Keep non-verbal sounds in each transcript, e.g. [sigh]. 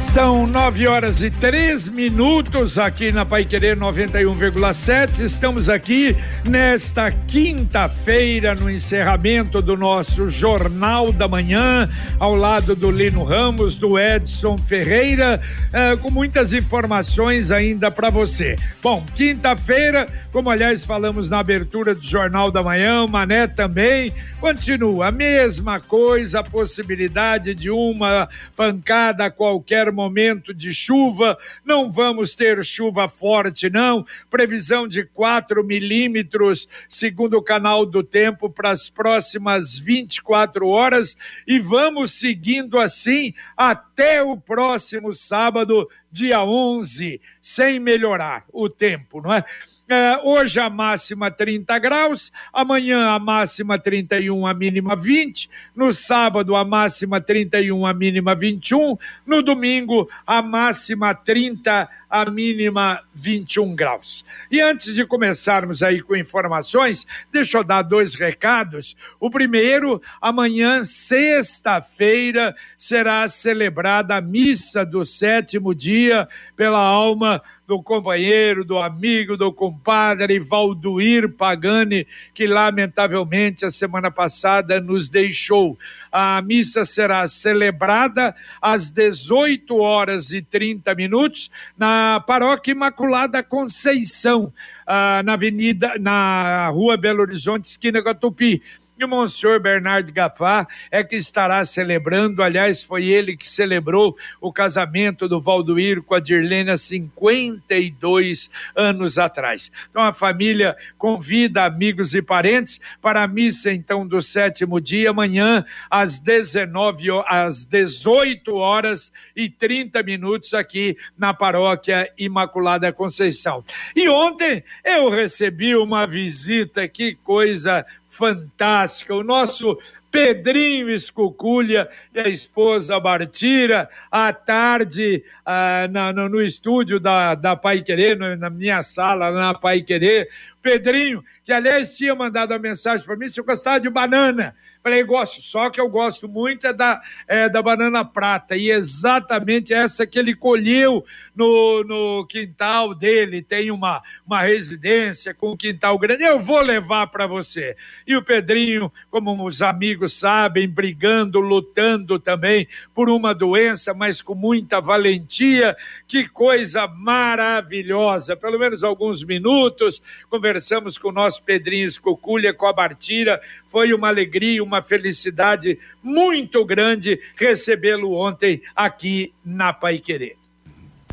São nove horas e três minutos aqui na Pai Querer 91,7. Estamos aqui nesta quinta-feira, no encerramento do nosso Jornal da Manhã, ao lado do Lino Ramos, do Edson Ferreira, eh, com muitas informações ainda para você. Bom, quinta-feira, como aliás falamos na abertura do Jornal da Manhã, o Mané também continua a mesma coisa, a possibilidade de uma pancada a qualquer momento de chuva. Não vamos ter chuva forte, não. Previsão de 4 milímetros, segundo o canal do tempo, para as próximas 24 horas. E vamos seguindo assim até o próximo sábado, dia 11, sem melhorar o tempo, não é? É, hoje a máxima 30 graus, amanhã a máxima 31, a mínima 20, no sábado a máxima 31, a mínima 21, no domingo a máxima 30, a mínima 21 graus. E antes de começarmos aí com informações, deixa eu dar dois recados. O primeiro, amanhã, sexta-feira, será celebrada a missa do sétimo dia pela alma do companheiro, do amigo, do compadre Valduir Pagani, que lamentavelmente a semana passada nos deixou. A missa será celebrada às 18 horas e 30 minutos na Paróquia Imaculada Conceição, ah, na Avenida, na Rua Belo Horizonte, esquina com a Tupi. E o Monsenhor Bernardo Gafá é que estará celebrando, aliás, foi ele que celebrou o casamento do Valdoir com a Dirlene há 52 anos atrás. Então a família convida amigos e parentes para a missa, então, do sétimo dia, amanhã, às 19 às 18 horas e 30 minutos, aqui na paróquia Imaculada Conceição. E ontem eu recebi uma visita, que coisa fantástica. O nosso Pedrinho Escuculha e a esposa Bartira, à tarde, ah, na, no, no, estúdio da, da Pai Querer, na minha sala, na Pai Querer. Pedrinho, que aliás tinha mandado a mensagem para mim se eu gostava de banana. Falei, gosto, só que eu gosto muito é da, é, da banana prata, e exatamente essa que ele colheu no, no quintal dele. Tem uma, uma residência com um quintal grande. Eu vou levar para você. E o Pedrinho, como os amigos sabem, brigando, lutando também por uma doença, mas com muita valentia. Que coisa maravilhosa! Pelo menos alguns minutos, conversamos com o nosso Pedrinho Escoculha, com a Bartira. Foi uma alegria, uma felicidade muito grande recebê-lo ontem aqui na Pai Querer.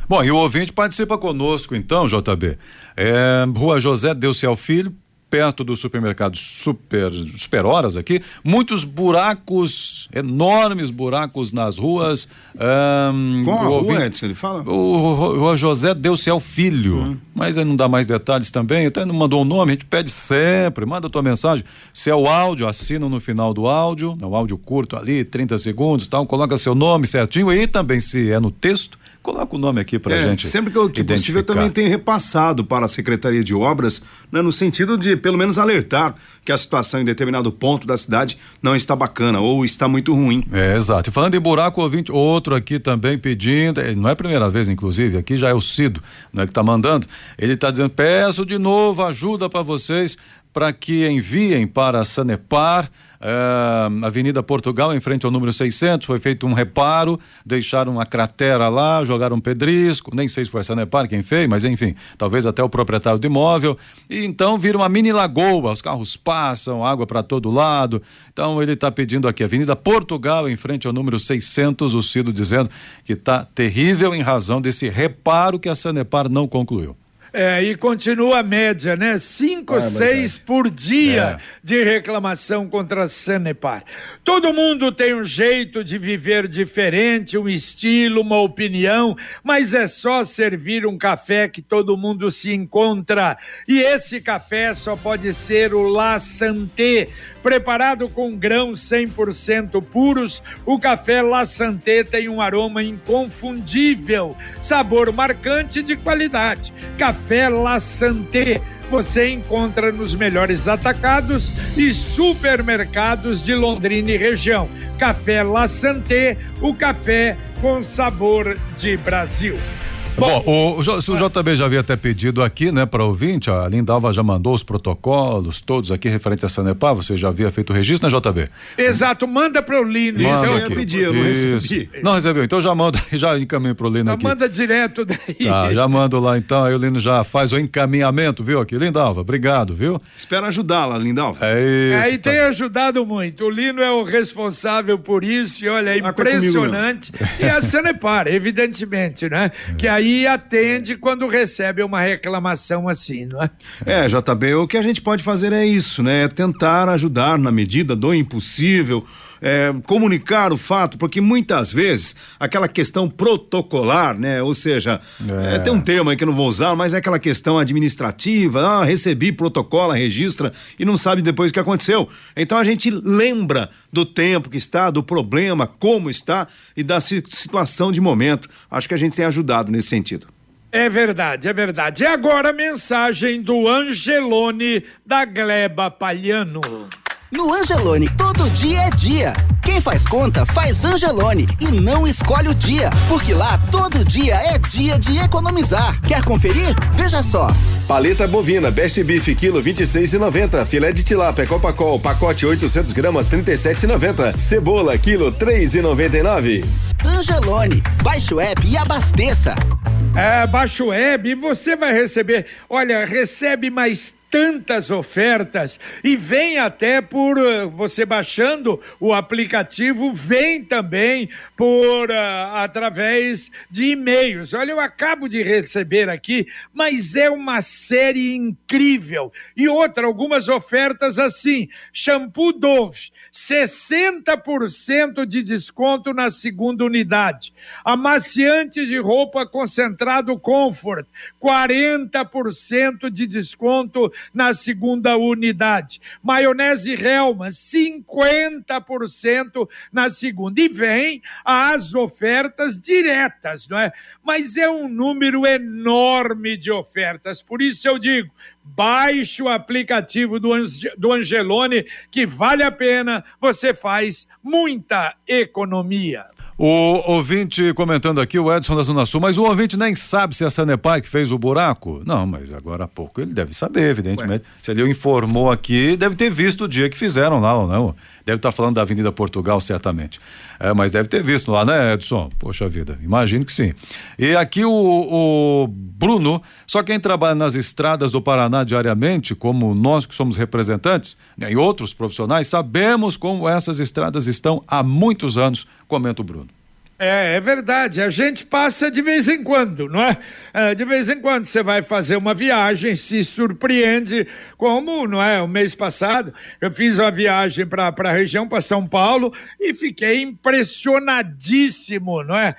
Bom, e o ouvinte participa conosco então, JB. É, Rua José Deu-se Filho, perto do supermercado Super, Super Horas aqui, muitos buracos, enormes buracos nas ruas. Um, Qual a ouvinte, rua, Edson, ele fala? O, o, José Deu-se Filho, hum. mas ele não dá mais detalhes também, até não mandou o um nome, a gente pede sempre, manda a tua mensagem, se é o áudio, assina no final do áudio, é um áudio curto ali, 30 segundos tal, coloca seu nome certinho e também se é no texto, Coloca o nome aqui para é, gente. Sempre que eu tipo, possível, também tenho repassado para a Secretaria de Obras, né, no sentido de, pelo menos, alertar que a situação em determinado ponto da cidade não está bacana ou está muito ruim. É, exato. E falando em buraco, ouvinte, outro aqui também pedindo, eh, não é a primeira vez, inclusive, aqui já é o Cido, não é que está mandando. Ele está dizendo: peço de novo ajuda para vocês para que enviem para a Sanepar uh, Avenida Portugal, em frente ao número 600, foi feito um reparo, deixaram uma cratera lá, jogaram um pedrisco, nem sei se foi a Sanepar quem fez, mas enfim, talvez até o proprietário do imóvel, e então vira uma mini lagoa, os carros passam, água para todo lado, então ele está pedindo aqui, Avenida Portugal, em frente ao número 600, o Cido dizendo que está terrível em razão desse reparo que a Sanepar não concluiu. É, e continua a média, né? Cinco, ah, seis é. por dia é. de reclamação contra a Sanepar. Todo mundo tem um jeito de viver diferente, um estilo, uma opinião, mas é só servir um café que todo mundo se encontra. E esse café só pode ser o La Santé Preparado com grãos 100% puros, o café La Santé tem um aroma inconfundível, sabor marcante de qualidade. Café La Santé você encontra nos melhores atacados e supermercados de Londrina e região. Café La Santé, o café com sabor de Brasil. Bom, o, o, o JB já havia até pedido aqui, né, para ouvinte, a Lindalva já mandou os protocolos todos aqui referente a Sanepar, você já havia feito o registro, né, JB? Exato, manda para o Lino. Manda eu aqui. ia pedir, eu não recebi. Não recebeu, então já manda, [laughs] já encaminho pro Lino Então aqui. manda direto daí. Tá, já mando lá então, aí o Lino já faz o encaminhamento, viu, aqui. Lindalva, obrigado, viu? Espero ajudá-la, Lindalva. É isso. Aí tá. tem ajudado muito. O Lino é o responsável por isso, e olha, é tá comigo, impressionante. e a Sanepar, evidentemente, né? Que aí atende quando recebe uma reclamação assim, não é? É, JB, o que a gente pode fazer é isso, né? É tentar ajudar na medida do impossível, é, comunicar o fato, porque muitas vezes aquela questão protocolar, né? Ou seja, É. é, tem um termo aí que eu não vou usar, mas é aquela questão administrativa, ah, recebi, protocola, registra e não sabe depois o que aconteceu. Então a gente lembra do tempo que está, do problema, como está e da si- situação de momento. Acho que a gente tem ajudado nesse sentido. É verdade, é verdade. E agora a mensagem do Angelone da Gleba Palhano. No Angelone, todo dia é dia. Quem faz conta, faz Angelone e não escolhe o dia, porque lá todo dia é dia de economizar. Quer conferir? Veja só. Paleta bovina, best beef, quilo 26,90. Filé de tilápia Copacol, pacote 800 gramas, 37,90. Cebola, quilo 3,99. Angelone, baixe o app e abasteça. É, baixa o web e você vai receber, olha, recebe mais tantas ofertas e vem até por eh, você baixando o aplicativo, vem também por ah, através de e-mails. Olha, eu acabo de receber aqui, mas é uma série incrível. E outra, algumas ofertas assim: shampoo Dove, 60% de desconto na segunda unidade. Amaciante de roupa concentrado Comfort, 40% de desconto na segunda unidade. Maionese Helma, 50% na segunda. E vem as ofertas diretas, não é? Mas é um número enorme de ofertas. Por isso eu digo, baixe o aplicativo do, do Angelone, que vale a pena, você faz muita economia. O ouvinte comentando aqui, o Edson da Zona Sul, mas o ouvinte nem sabe se é a Sanepar que fez o buraco? Não, mas agora há pouco ele deve saber, evidentemente. Se ele informou aqui, deve ter visto o dia que fizeram lá, ou não? Deve estar falando da Avenida Portugal, certamente. É, mas deve ter visto lá, né, Edson? Poxa vida, imagino que sim. E aqui o, o Bruno, só quem trabalha nas estradas do Paraná diariamente, como nós que somos representantes, né, e outros profissionais, sabemos como essas estradas estão há muitos anos, comenta o Bruno. É, é verdade. A gente passa de vez em quando, não é? É, De vez em quando você vai fazer uma viagem, se surpreende, como, não é? O mês passado, eu fiz uma viagem para a região, para São Paulo, e fiquei impressionadíssimo, não é?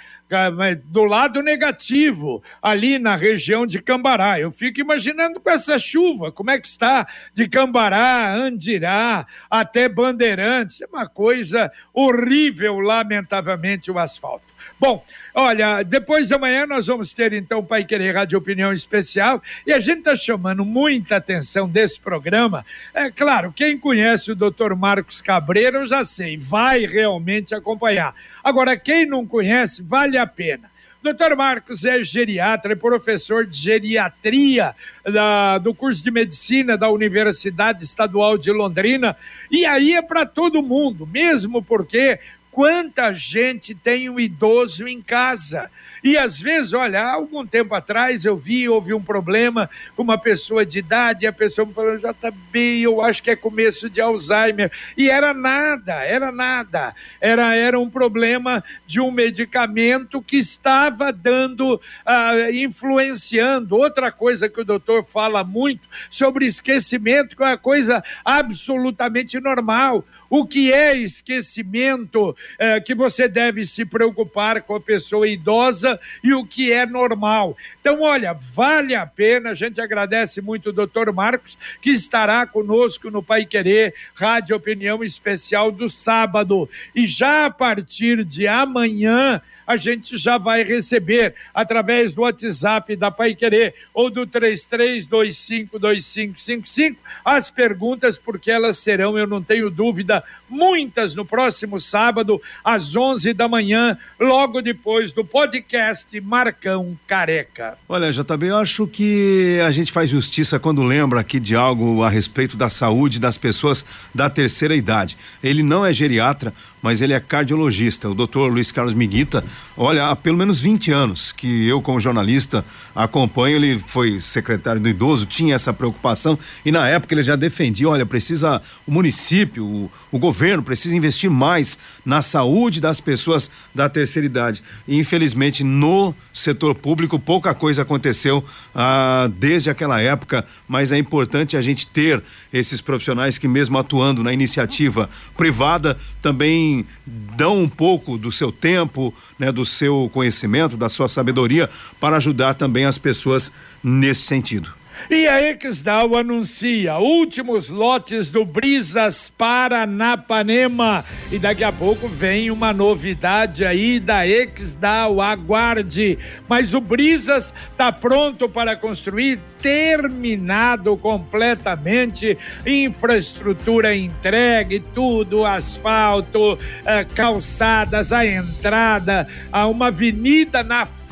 Do lado negativo, ali na região de Cambará. Eu fico imaginando com essa chuva, como é que está de Cambará, Andirá, até Bandeirantes. É uma coisa horrível, lamentavelmente, o asfalto. Bom, olha, depois de amanhã nós vamos ter então o Pai Querer Rádio Opinião Especial e a gente está chamando muita atenção desse programa. É claro, quem conhece o Dr. Marcos Cabreira, eu já sei, vai realmente acompanhar. Agora, quem não conhece, vale a pena. Doutor Marcos é geriatra, é professor de geriatria da- do curso de medicina da Universidade Estadual de Londrina. E aí é para todo mundo, mesmo porque quanta gente tem um idoso em casa. E às vezes, olha, há algum tempo atrás eu vi, houve um problema com uma pessoa de idade, e a pessoa me falou, JB, eu acho que é começo de Alzheimer. E era nada, era nada. Era, era um problema de um medicamento que estava dando, ah, influenciando. Outra coisa que o doutor fala muito sobre esquecimento, que é uma coisa absolutamente normal. O que é esquecimento eh, que você deve se preocupar com a pessoa idosa e o que é normal. Então, olha, vale a pena. A gente agradece muito o doutor Marcos, que estará conosco no Pai Querer Rádio Opinião Especial do sábado. E já a partir de amanhã, a gente já vai receber através do WhatsApp da Pai Querer ou do 33252555 as perguntas, porque elas serão, eu não tenho dúvida, muitas no próximo sábado, às 11 da manhã, logo depois do podcast Marcão Careca. Olha, JB, eu acho que a gente faz justiça quando lembra aqui de algo a respeito da saúde das pessoas da terceira idade. Ele não é geriatra, mas ele é cardiologista. O doutor Luiz Carlos Miguita, olha, há pelo menos 20 anos que eu, como jornalista, acompanho. Ele foi secretário do idoso, tinha essa preocupação e na época ele já defendia: olha, precisa o município, o, o governo precisa investir mais na saúde das pessoas da terceira idade. E, infelizmente, no setor público, pouca coisa aconteceu ah, desde aquela época, mas é importante a gente ter esses profissionais que, mesmo atuando na iniciativa privada, também dão um pouco do seu tempo, né, do seu conhecimento, da sua sabedoria, para ajudar também as pessoas nesse sentido. E a Exdal anuncia últimos lotes do Brisas Paranapanema. E daqui a pouco vem uma novidade aí da Exdal, aguarde. Mas o Brisas está pronto para construir terminado completamente, infraestrutura entregue, tudo, asfalto, eh, calçadas, a entrada, a uma avenida na frente,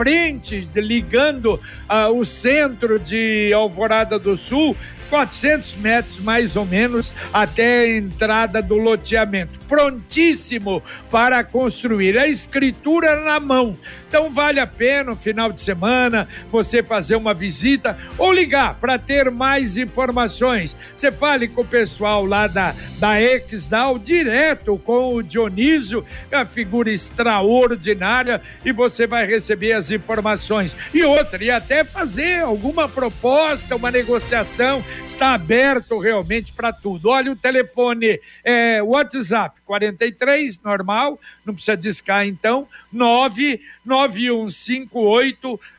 ligando uh, o centro de Alvorada do Sul 400 metros mais ou menos até a entrada do loteamento. Prontíssimo para construir. A escritura na mão. Então vale a pena no final de semana você fazer uma visita ou ligar para ter mais informações. Você fale com o pessoal lá da, da Exdal, direto com o Dionísio, é uma figura extraordinária, e você vai receber as informações. E outra, e até fazer alguma proposta, uma negociação está aberto realmente para tudo. Olha o telefone, é, WhatsApp 43, normal, não precisa discar então, 99158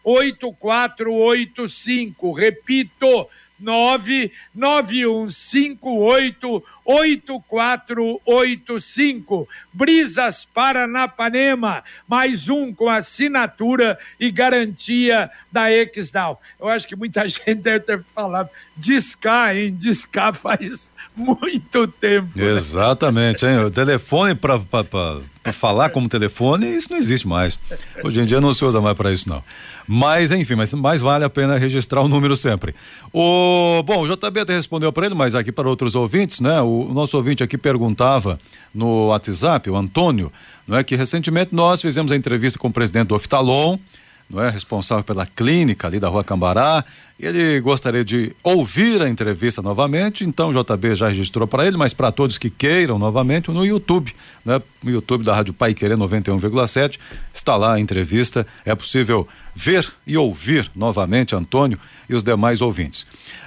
8485. Repito, 99158 8485. Brisas Paranapanema, mais um com assinatura e garantia da Exdal. Eu acho que muita [laughs] gente deve ter falado discar, hein? Discar faz muito tempo. Né? Exatamente, hein? O telefone para falar como telefone, isso não existe mais. Hoje em dia não se usa mais para isso, não. Mas, enfim, mas mais vale a pena registrar o número sempre. O, bom, o JB até respondeu para ele, mas aqui para outros ouvintes, né? O, o, nosso ouvinte aqui perguntava no WhatsApp, o Antônio, não é que recentemente nós fizemos a entrevista com o presidente do Oftalon, não é responsável pela clínica ali da Rua Cambará. Ele gostaria de ouvir a entrevista novamente, então o JB já registrou para ele, mas para todos que queiram novamente, no YouTube, né? No YouTube da Rádio Pai Querer 91,7, está lá a entrevista. É possível ver e ouvir novamente Antônio e os demais ouvintes.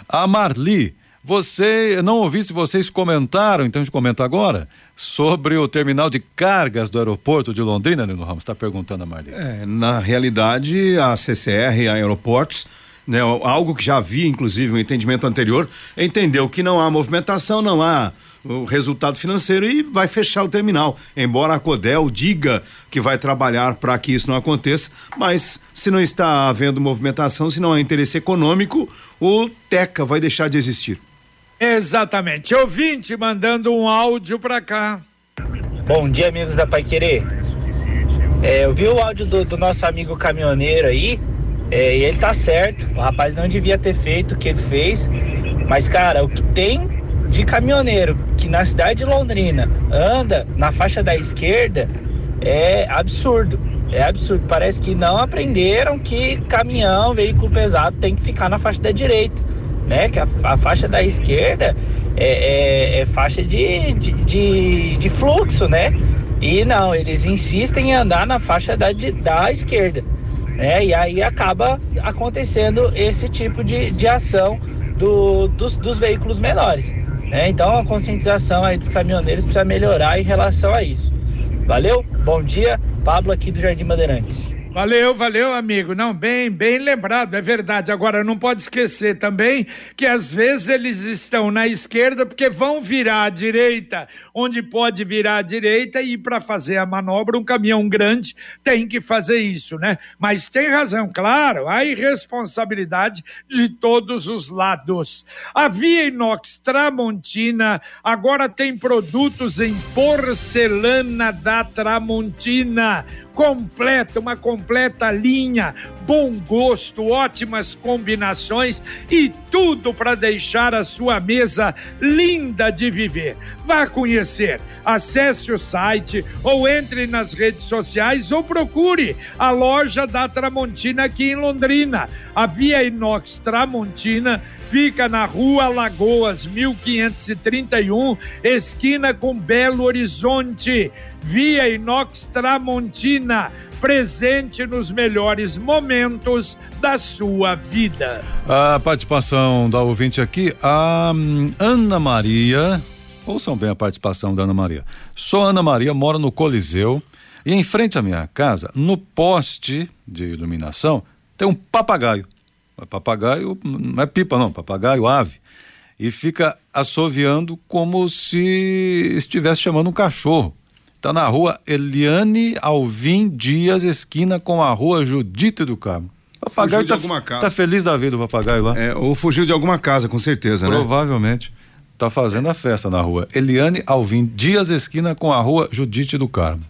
A Marli você, não ouvi se vocês comentaram, então a gente comenta agora, sobre o terminal de cargas do aeroporto de Londrina, Nino Ramos, está perguntando a Marli. É, na realidade, a CCR a Aeroportos, né, algo que já havia, inclusive, um entendimento anterior, entendeu que não há movimentação, não há o resultado financeiro e vai fechar o terminal. Embora a Codel diga que vai trabalhar para que isso não aconteça, mas se não está havendo movimentação, se não há interesse econômico, o TECA vai deixar de existir. Exatamente. Ouvinte mandando um áudio para cá. Bom dia, amigos da Pai Querer. É, eu vi o áudio do, do nosso amigo caminhoneiro aí, é, e ele tá certo. O rapaz não devia ter feito o que ele fez. Mas, cara, o que tem de caminhoneiro que na cidade de Londrina anda na faixa da esquerda é absurdo. É absurdo. Parece que não aprenderam que caminhão, veículo pesado tem que ficar na faixa da direita né? Que a, a faixa da esquerda é, é, é faixa de, de, de, de, fluxo, né? E não, eles insistem em andar na faixa da, de, da esquerda, né? E aí acaba acontecendo esse tipo de, de ação do, dos, dos veículos menores. Né? Então a conscientização aí dos caminhoneiros precisa melhorar em relação a isso. Valeu, bom dia, Pablo aqui do Jardim Bandeirantes. Valeu, valeu, amigo. Não, bem, bem lembrado, é verdade. Agora, não pode esquecer também que às vezes eles estão na esquerda porque vão virar à direita, onde pode virar à direita e para fazer a manobra, um caminhão grande tem que fazer isso, né? Mas tem razão, claro, a irresponsabilidade de todos os lados. A Via Inox Tramontina agora tem produtos em porcelana da Tramontina completa, uma completa linha, bom gosto, ótimas combinações e tudo para deixar a sua mesa linda de viver. Vá conhecer, acesse o site ou entre nas redes sociais ou procure a loja da Tramontina aqui em Londrina. A Via Inox Tramontina fica na Rua Lagoas, 1531, esquina com Belo Horizonte. Via Inox Tramontina, presente nos melhores momentos da sua vida. A participação da ouvinte aqui, a hum, Ana Maria. Ouçam bem a participação da Ana Maria. Sou Ana Maria, moro no Coliseu e em frente à minha casa, no poste de iluminação, tem um papagaio. Papagaio não é pipa, não, papagaio ave. E fica assoviando como se estivesse chamando um cachorro. Está na rua Eliane Alvim Dias, esquina com a rua Judite do Carmo. Papagaio de tá, alguma casa. tá feliz da vida o papagaio lá. É, ou fugiu de alguma casa, com certeza, né? Provavelmente. Tá fazendo a festa na rua Eliane Alvim Dias, esquina com a rua Judite do Carmo.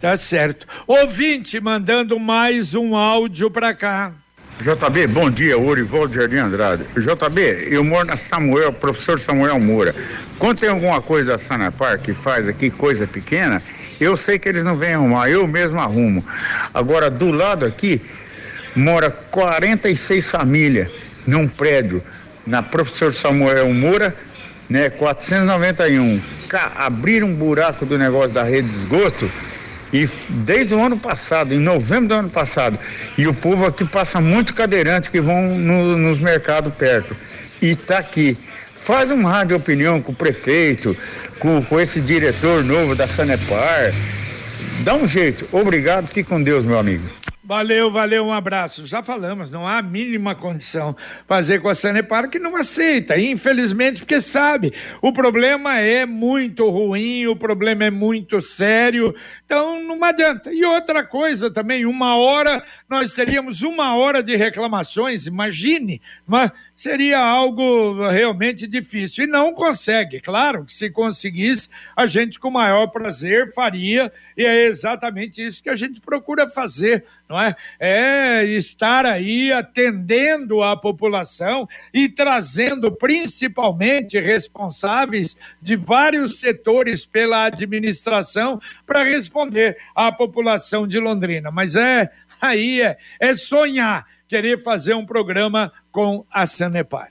Tá certo. Ouvinte mandando mais um áudio para cá. JB, bom dia, Urivaldo Jardim Andrade. JB, eu moro na Samuel, professor Samuel Moura. Quando tem alguma coisa da Sanepar que faz aqui, coisa pequena, eu sei que eles não vêm arrumar, eu mesmo arrumo. Agora, do lado aqui, mora 46 famílias num prédio, na professor Samuel Moura, né, 491. Cá, abriram um buraco do negócio da rede de esgoto e desde o ano passado, em novembro do ano passado, e o povo aqui passa muito cadeirante que vão no- nos mercados perto. E tá aqui. Faz um rádio opinião com o prefeito, com, com esse diretor novo da Sanepar. Dá um jeito. Obrigado, fique com Deus, meu amigo. Valeu, valeu, um abraço. Já falamos, não há a mínima condição fazer com a Sanepar que não aceita, infelizmente, porque sabe, o problema é muito ruim, o problema é muito sério, então não adianta. E outra coisa também, uma hora, nós teríamos uma hora de reclamações, imagine, mas seria algo realmente difícil. E não consegue. Claro que se conseguisse, a gente com maior prazer faria, e é exatamente isso que a gente procura fazer, não é? É estar aí atendendo a população e trazendo principalmente responsáveis de vários setores pela administração para responder à população de Londrina. Mas é aí é, é sonhar querer fazer um programa com a Sanepar.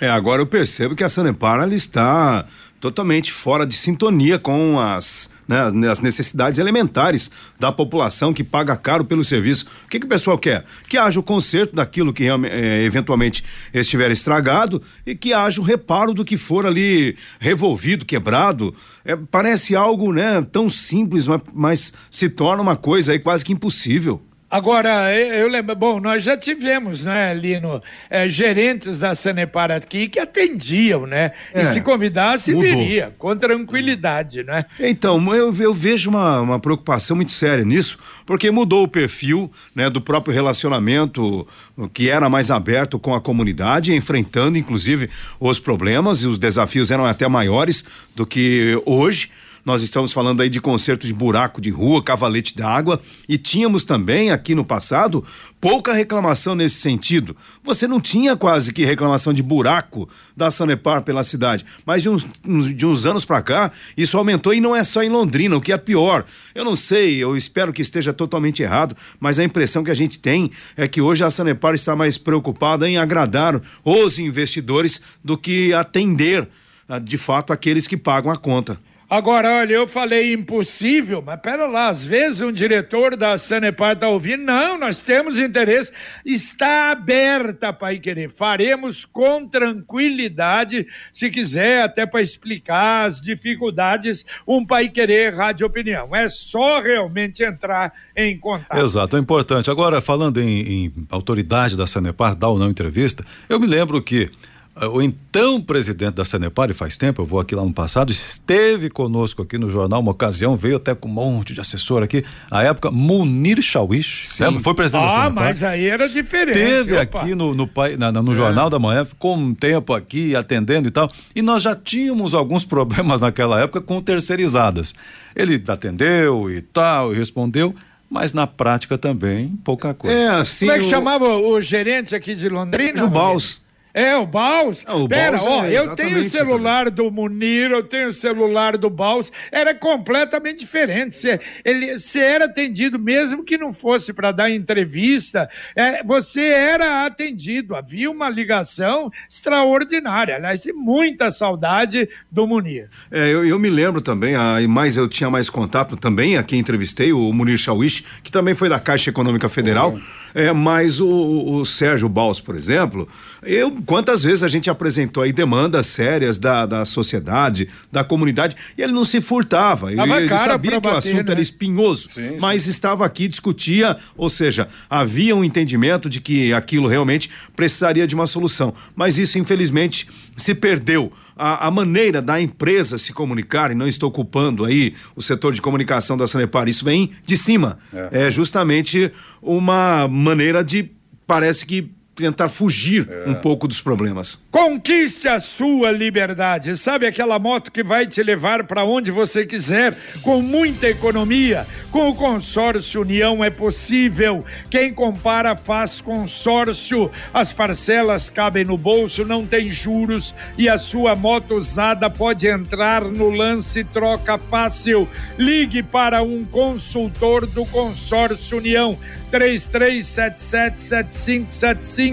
É, agora eu percebo que a Sanepar ela está totalmente fora de sintonia com as, né, as necessidades elementares da população que paga caro pelo serviço. O que, que o pessoal quer? Que haja o conserto daquilo que é, eventualmente estiver estragado e que haja o reparo do que for ali revolvido, quebrado. É, parece algo né, tão simples, mas, mas se torna uma coisa aí quase que impossível. Agora, eu lembro, bom, nós já tivemos, né, Lino, eh, gerentes da Sanepar aqui que atendiam, né? É, e se convidasse, mudou. viria, com tranquilidade, né? Então, eu, eu vejo uma, uma preocupação muito séria nisso, porque mudou o perfil né, do próprio relacionamento que era mais aberto com a comunidade, enfrentando inclusive os problemas e os desafios eram até maiores do que hoje. Nós estamos falando aí de conserto de buraco de rua, cavalete d'água e tínhamos também aqui no passado pouca reclamação nesse sentido. Você não tinha quase que reclamação de buraco da Sanepar pela cidade, mas de uns, uns- de uns anos para cá isso aumentou e não é só em Londrina, o que é pior. Eu não sei, eu espero que esteja totalmente errado, mas a impressão que a gente tem é que hoje a Sanepar está mais preocupada em agradar os investidores do que atender ah, de fato aqueles que pagam a conta. Agora, olha, eu falei impossível, mas pera lá, às vezes um diretor da Sanepar está ouvindo, não, nós temos interesse, está aberta, Pai Querer, faremos com tranquilidade, se quiser, até para explicar as dificuldades, um Pai Querer Rádio Opinião, é só realmente entrar em contato. Exato, é importante. Agora, falando em, em autoridade da Sanepar, dar ou não entrevista, eu me lembro que o então presidente da Sanepar, e faz tempo, eu vou aqui lá no passado, esteve conosco aqui no jornal, uma ocasião, veio até com um monte de assessor aqui, a época, Munir Shawish, foi presidente ah, da Sanepar. Ah, mas aí era diferente. Esteve aqui no, no, no, no é. Jornal da Manhã, ficou um tempo aqui atendendo e tal, e nós já tínhamos alguns [laughs] problemas naquela época com terceirizadas. Ele atendeu e tal, e respondeu, mas na prática também pouca coisa. É assim. Como é que o... chamava o gerente aqui de Londrina? O Baus. É, o Baus. Ah, o Pera, Baus ó, é eu tenho o celular do Munir, eu tenho o celular do Baus. Era completamente diferente. Você, ele, você era atendido, mesmo que não fosse para dar entrevista, é, você era atendido. Havia uma ligação extraordinária. Aliás, tem muita saudade do Munir. É, eu, eu me lembro também, ah, mas eu tinha mais contato também, aqui entrevistei o Munir Shawish, que também foi da Caixa Econômica Federal. Uhum. É, mas o, o Sérgio Baus, por exemplo, eu quantas vezes a gente apresentou aí demandas sérias da, da sociedade, da comunidade, e ele não se furtava. Ele, ele sabia que bater, o assunto né? era espinhoso, sim, mas sim. estava aqui, discutia, ou seja, havia um entendimento de que aquilo realmente precisaria de uma solução. Mas isso, infelizmente, se perdeu. A, a, maneira da empresa se comunicar, e não estou culpando aí o setor de comunicação da Sanepar, isso vem de cima. É, é justamente uma maneira de, parece que tentar fugir é. um pouco dos problemas. Conquiste a sua liberdade. Sabe aquela moto que vai te levar para onde você quiser, com muita economia? Com o consórcio União é possível. Quem compara faz consórcio. As parcelas cabem no bolso, não tem juros e a sua moto usada pode entrar no lance troca fácil. Ligue para um consultor do consórcio União 33777575.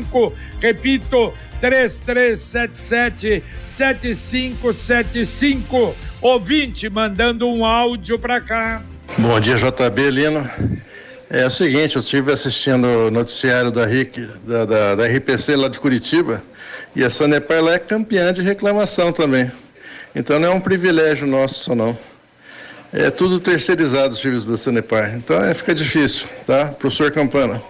Repito, 33777575. Ouvinte mandando um áudio para cá. Bom dia, JB Lino. É o seguinte, eu estive assistindo o noticiário da, RIC, da, da, da RPC lá de Curitiba e a Sanepar lá é campeã de reclamação também. Então não é um privilégio nosso não é tudo terceirizado os serviços da Sanepar. Então é, fica difícil, tá? Professor Campana.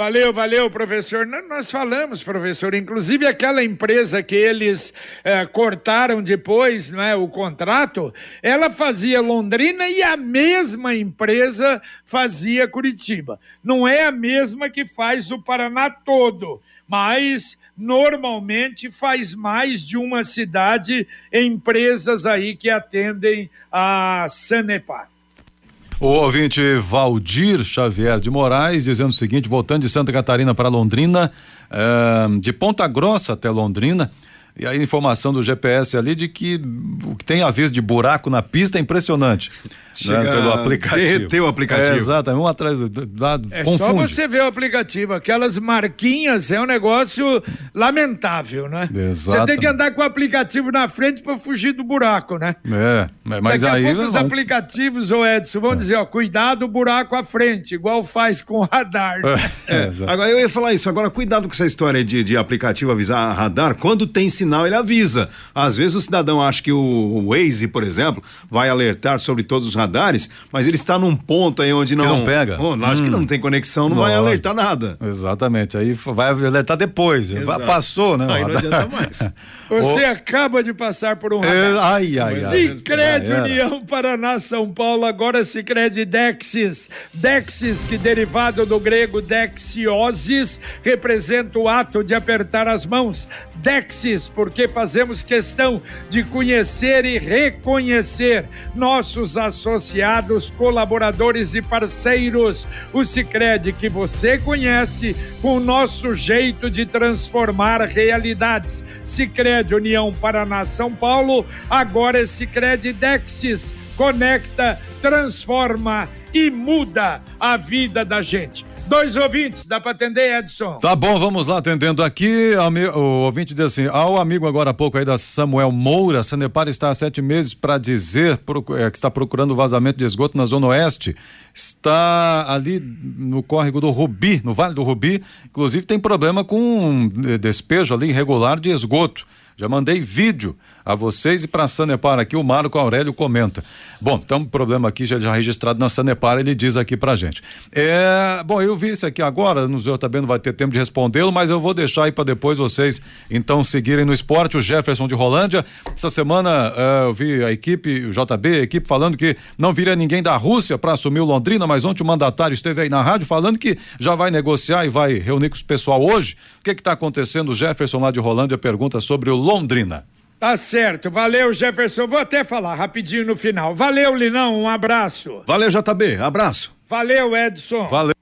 Valeu, valeu, professor. Nós falamos, professor, inclusive aquela empresa que eles é, cortaram depois, não é, o contrato, ela fazia Londrina e a mesma empresa fazia Curitiba. Não é a mesma que faz o Paraná todo, mas normalmente faz mais de uma cidade empresas aí que atendem a Sanepar. O ouvinte Valdir Xavier de Moraes dizendo o seguinte: voltando de Santa Catarina para Londrina, eh, de Ponta Grossa até Londrina, e a informação do GPS ali de que o que tem aviso de buraco na pista é impressionante. Chega né, pelo aplicativo. Derreter o aplicativo. É, exatamente, um atrás do lado. É confunde. só você ver o aplicativo. Aquelas marquinhas é um negócio lamentável, né? Exato. Você tem que andar com o aplicativo na frente para fugir do buraco, né? É, mas Daqui aí. A pouco os aplicativos, ô Edson, vão é. dizer, ó, cuidado, buraco à frente, igual faz com o radar. Né? É, é, agora eu ia falar isso, agora cuidado com essa história de, de aplicativo avisar radar. Quando tem sinal, ele avisa. Às vezes o cidadão acha que o, Waze, por exemplo, vai alertar sobre todos os radares, mas ele está num ponto aí onde não. Que não pega. Oh, acho hum. que não tem conexão, não, não vai alertar nada. Exatamente. Aí vai alertar depois. Exato. Passou, né? Aí não adianta mais. [laughs] Você oh. acaba de passar por um radar. É, ai, ai, ai. Cicred União Paraná São Paulo, agora Cicred Dexis. Dexis, que derivado do grego dexiosis, representa o ato de apertar as mãos. Dexis, porque fazemos questão de conhecer e reconhecer nossos associados, colaboradores e parceiros. O Cicred que você conhece com o nosso jeito de transformar realidades. Cicred União Paraná São Paulo, agora é Cicred Dexis. Conecta, transforma e muda a vida da gente. Dois ouvintes, dá para atender, Edson? Tá bom, vamos lá, atendendo aqui. O ouvinte diz assim: ao amigo agora há pouco aí da Samuel Moura, Sanepar está há sete meses para dizer é, que está procurando vazamento de esgoto na Zona Oeste. Está ali no córrego do Rubi, no Vale do Rubi. Inclusive tem problema com despejo ali irregular de esgoto. Já mandei vídeo a vocês e para a Sanepar aqui, o Marco Aurélio comenta. Bom, então, problema aqui já, já registrado na Sanepar, ele diz aqui pra gente. É, bom, eu vi isso aqui agora, no JB não vai ter tempo de respondê-lo, mas eu vou deixar aí para depois vocês então seguirem no esporte. O Jefferson de Rolândia, essa semana é, eu vi a equipe, o JB, a equipe falando que não viria ninguém da Rússia para assumir o Londrina, mas ontem o mandatário esteve aí na rádio falando que já vai negociar e vai reunir com o pessoal hoje. O que está acontecendo? O Jefferson lá de Rolândia pergunta sobre o Londrina. Tá certo, valeu Jefferson. Vou até falar rapidinho no final. Valeu, Linão, um abraço. Valeu, JB, abraço. Valeu, Edson. Valeu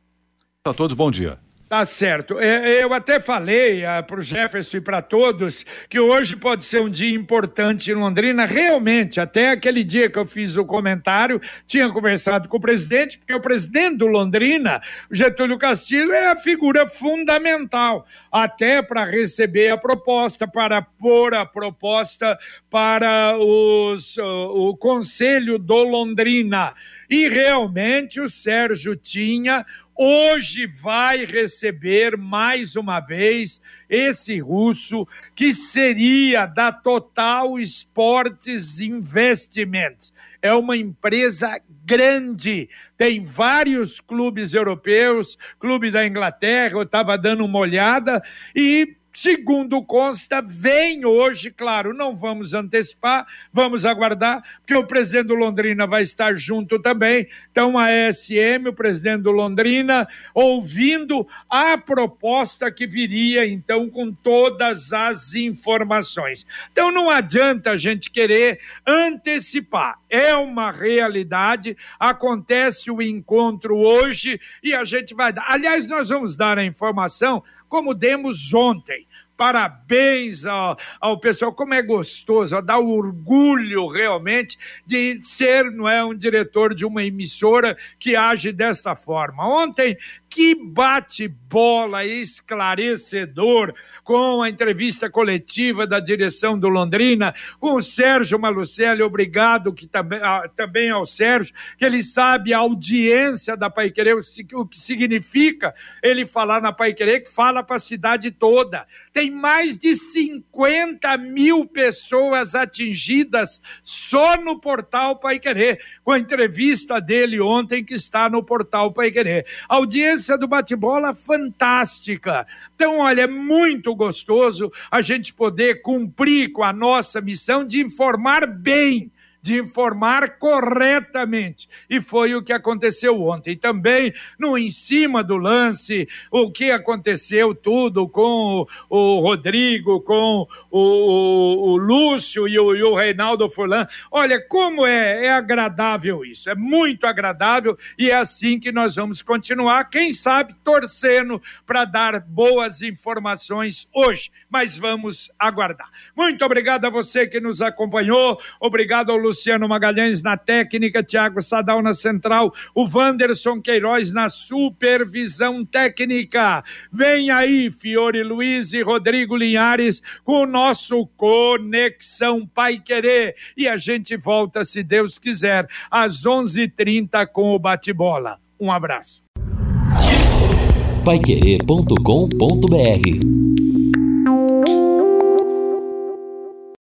a todos, bom dia. Tá certo. É, eu até falei uh, para o Jefferson e para todos que hoje pode ser um dia importante em Londrina. Realmente, até aquele dia que eu fiz o comentário, tinha conversado com o presidente, porque o presidente do Londrina, Getúlio Castilho, é a figura fundamental, até para receber a proposta, para pôr a proposta para os, uh, o Conselho do Londrina. E realmente o Sérgio tinha hoje vai receber mais uma vez esse russo que seria da Total Sports Investments. É uma empresa grande, tem vários clubes europeus, clube da Inglaterra, eu estava dando uma olhada e Segundo consta, vem hoje, claro, não vamos antecipar, vamos aguardar, porque o presidente do Londrina vai estar junto também. Então, a ESM, o presidente do Londrina, ouvindo a proposta que viria, então, com todas as informações. Então, não adianta a gente querer antecipar. É uma realidade, acontece o encontro hoje e a gente vai dar. Aliás, nós vamos dar a informação como demos ontem. Parabéns ao, ao pessoal, como é gostoso, ó, dá orgulho realmente de ser, não é, um diretor de uma emissora que age desta forma. Ontem que bate-bola esclarecedor com a entrevista coletiva da direção do Londrina, com o Sérgio Malucelli, obrigado que também, também ao Sérgio, que ele sabe a audiência da Pai Querer, o que significa ele falar na Pai Querer, que fala para a cidade toda. Tem mais de 50 mil pessoas atingidas só no portal Pai Querer, com a entrevista dele ontem que está no portal Pai Querer. Audiência do bate-bola fantástica. Então, olha, é muito gostoso a gente poder cumprir com a nossa missão de informar bem de informar corretamente. E foi o que aconteceu ontem. Também, no em cima do lance, o que aconteceu tudo com o, Rodrigo, com o, o, o Lúcio e o, e o, Reinaldo Furlan. Olha, como é, é agradável isso. É muito agradável e é assim que nós vamos continuar. Quem sabe torcendo para dar boas informações hoje. Mas vamos aguardar. Muito obrigado a você que nos acompanhou. Obrigado ao Luciano Magalhães na técnica, Tiago Sadal na central, o Wanderson Queiroz na supervisão técnica. Vem aí, Fiore Luiz e Rodrigo Linhares, com o nosso Conexão Pai Querer. E a gente volta, se Deus quiser, às 11:30 h 30 com o bate-bola. Um abraço. Paiquerê.com.br